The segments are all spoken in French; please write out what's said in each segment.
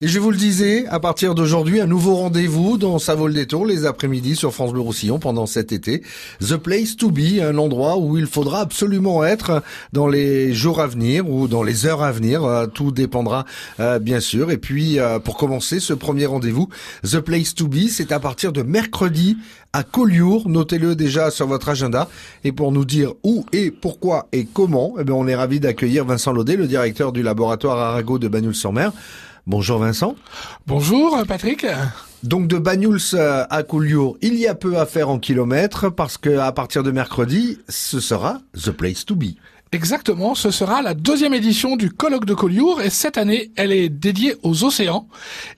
Et je vous le disais, à partir d'aujourd'hui, un nouveau rendez-vous dans Ça vaut le détour les après-midi sur France Bleu Roussillon pendant cet été. The Place to Be, un endroit où il faudra absolument être dans les jours à venir ou dans les heures à venir. Euh, tout dépendra euh, bien sûr. Et puis, euh, pour commencer ce premier rendez-vous, The Place to Be, c'est à partir de mercredi à Collioure. Notez-le déjà sur votre agenda. Et pour nous dire où et pourquoi et comment, eh bien, on est ravi d'accueillir Vincent Laudet, le directeur du laboratoire Arago de Bagnoul-sur-Mer. Bonjour Vincent. Bonjour Patrick. Donc de Banyuls à Collioure, il y a peu à faire en kilomètres parce que à partir de mercredi, ce sera the place to be. Exactement, ce sera la deuxième édition du colloque de Collioure et cette année, elle est dédiée aux océans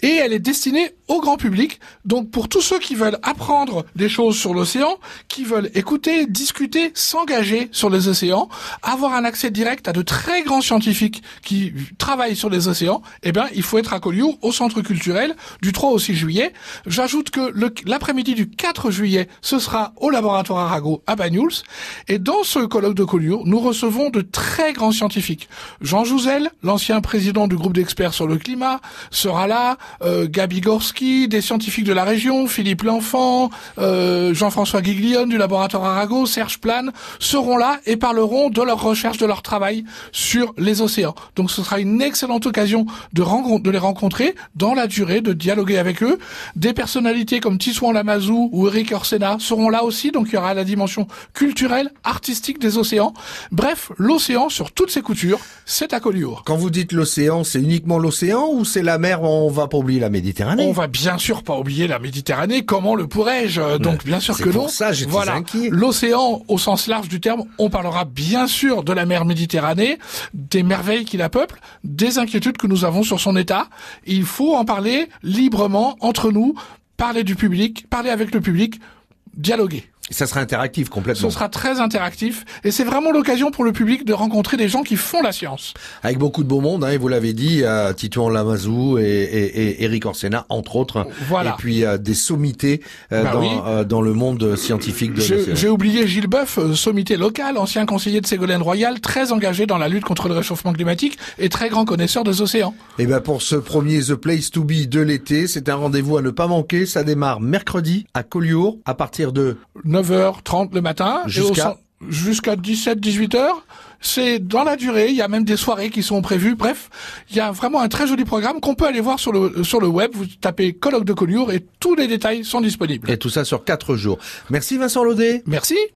et elle est destinée au grand public. Donc pour tous ceux qui veulent apprendre des choses sur l'océan, qui veulent écouter, discuter, s'engager sur les océans, avoir un accès direct à de très grands scientifiques qui travaillent sur les océans, eh bien, il faut être à Collioure au centre culturel du 3 au 6 juillet. J'ajoute que l'après-midi du 4 juillet, ce sera au laboratoire Arago à Banyuls et dans ce colloque de Collioure, nous recevons de très grands scientifiques. Jean Jouzel, l'ancien président du groupe d'experts sur le climat, sera là, euh, Gabi Gorski, des scientifiques de la région, Philippe L'Enfant, euh, Jean-François Giglione du laboratoire Arago, Serge Plane, seront là et parleront de leur recherche, de leur travail sur les océans. Donc ce sera une excellente occasion de, de les rencontrer dans la durée, de dialoguer avec eux. Des personnalités comme Tissouan Lamazou ou Eric Orsena seront là aussi, donc il y aura la dimension culturelle, artistique des océans. Bref, l'océan sur toutes ses coutures, c'est à Collioure. Quand vous dites l'océan, c'est uniquement l'océan ou c'est la mer On va pas oublier la Méditerranée. On va bien sûr pas oublier la Méditerranée. Comment le pourrais-je? Donc bien sûr que non. ça, j'étais voilà. L'océan au sens large du terme. On parlera bien sûr de la mer Méditerranée, des merveilles qui la peuplent, des inquiétudes que nous avons sur son état. Il faut en parler librement entre nous, parler du public, parler avec le public, dialoguer. Ça sera interactif complètement. Ce sera très interactif et c'est vraiment l'occasion pour le public de rencontrer des gens qui font la science. Avec beaucoup de beau monde, hein, et vous l'avez dit, euh, Titouan Lamazou et, et, et, Eric Orsena, entre autres. Voilà. Et puis euh, des sommités euh, bah dans, euh, dans, le monde scientifique de J'ai oublié Gilles Boeuf, sommité local, ancien conseiller de Ségolène Royal, très engagé dans la lutte contre le réchauffement climatique et très grand connaisseur des océans. Et eh ben pour ce premier The Place to Be de l'été, c'est un rendez-vous à ne pas manquer. Ça démarre mercredi à Collioure à partir de 9h30 le matin jusqu'à jusqu'à 17-18 h C'est dans la durée. Il y a même des soirées qui sont prévues. Bref, il y a vraiment un très joli programme qu'on peut aller voir sur le sur le web. Vous tapez colloque de Collioure et tous les détails sont disponibles. Et tout ça sur quatre jours. Merci Vincent Laudet. Merci.